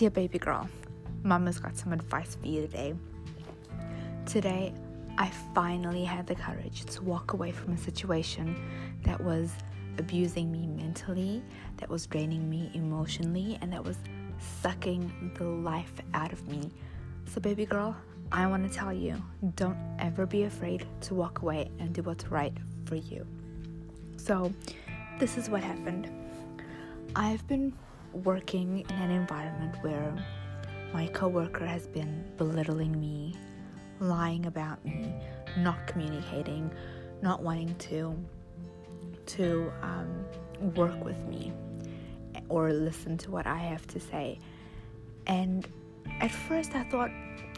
Dear baby girl, Mama's got some advice for you today. Today, I finally had the courage to walk away from a situation that was abusing me mentally, that was draining me emotionally, and that was sucking the life out of me. So, baby girl, I want to tell you don't ever be afraid to walk away and do what's right for you. So, this is what happened. I've been working in an environment where my coworker has been belittling me, lying about me, not communicating, not wanting to to um, work with me or listen to what I have to say. And at first, I thought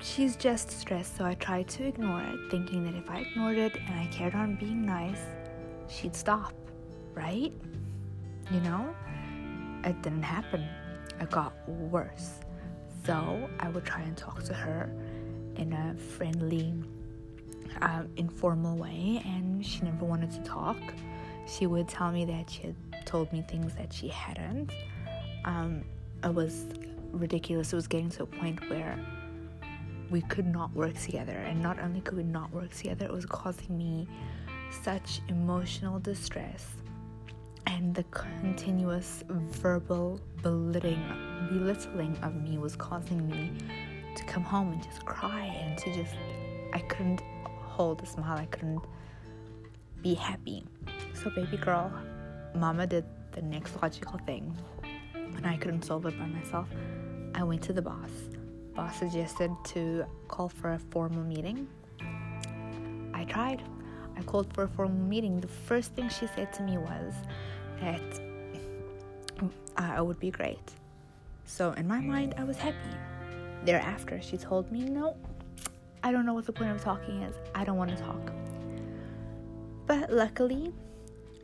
she's just stressed, so I tried to ignore it, thinking that if I ignored it and I cared on being nice, she'd stop, right? You know? It didn't happen. It got worse. So I would try and talk to her in a friendly, um, informal way, and she never wanted to talk. She would tell me that she had told me things that she hadn't. Um, it was ridiculous. It was getting to a point where we could not work together. And not only could we not work together, it was causing me such emotional distress. And the continuous verbal belittling, belittling of me was causing me to come home and just cry and to just, I couldn't hold a smile. I couldn't be happy. So, baby girl, mama did the next logical thing. When I couldn't solve it by myself, I went to the boss. Boss suggested to call for a formal meeting. I tried. I called for a formal meeting. The first thing she said to me was that it would be great. So, in my mind, I was happy. Thereafter, she told me, No, I don't know what the point of talking is. I don't want to talk. But luckily,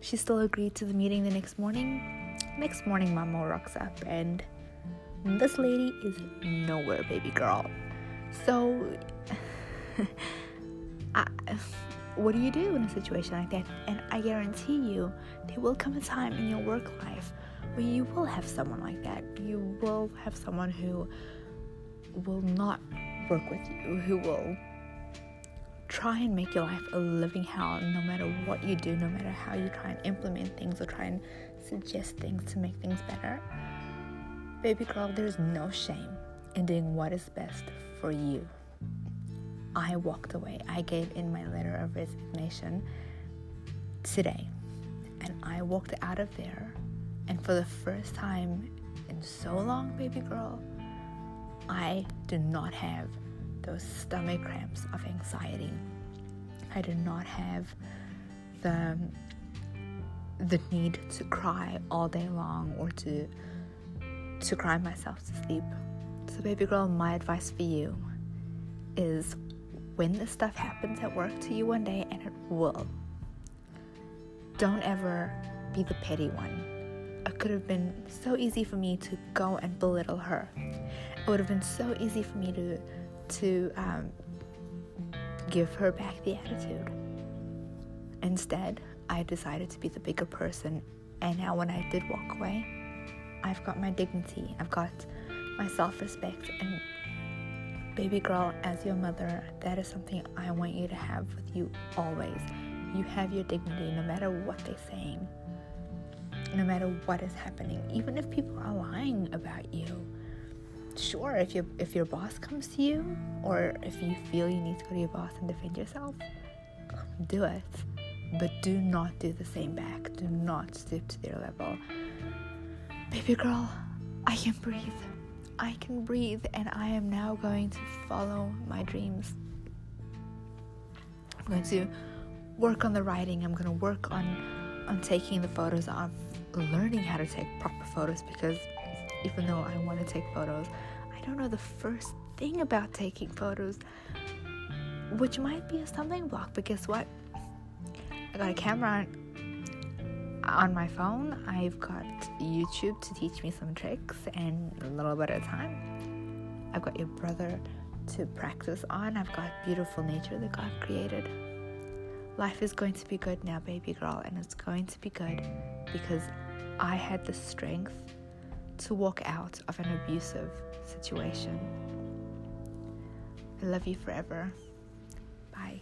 she still agreed to the meeting the next morning. Next morning, Mama rocks up, and this lady is nowhere, baby girl. So, I, what do you do in a situation like that? And I guarantee you, there will come a time in your work life where you will have someone like that. You will have someone who will not work with you, who will try and make your life a living hell no matter what you do, no matter how you try and implement things or try and suggest things to make things better. Baby girl, there's no shame in doing what is best for you. I walked away. I gave in my letter of resignation today. And I walked out of there. And for the first time in so long, baby girl, I do not have those stomach cramps of anxiety. I do not have the the need to cry all day long or to to cry myself to sleep. So baby girl, my advice for you is when this stuff happens at work to you one day and it will. Don't ever be the petty one. It could have been so easy for me to go and belittle her. It would have been so easy for me to to um, give her back the attitude. Instead, I decided to be the bigger person, and now when I did walk away, I've got my dignity, I've got my self respect, and baby girl, as your mother, that is something I want you to have with you always. You have your dignity no matter what they're saying, no matter what is happening, even if people are lying about you sure if your if your boss comes to you or if you feel you need to go to your boss and defend yourself do it. But do not do the same back. Do not stoop to their level. Baby girl i can breathe i can breathe and i am now going to follow my dreams i'm going to work on the writing i'm going to work on on taking the photos of learning how to take proper photos because even though I want to take photos, I don't know the first thing about taking photos, which might be a stumbling block. But guess what? I got a camera on, on my phone. I've got YouTube to teach me some tricks and a little bit of time. I've got your brother to practice on. I've got beautiful nature that God created. Life is going to be good now, baby girl, and it's going to be good because I had the strength to walk out of an abusive situation. I love you forever. Bye.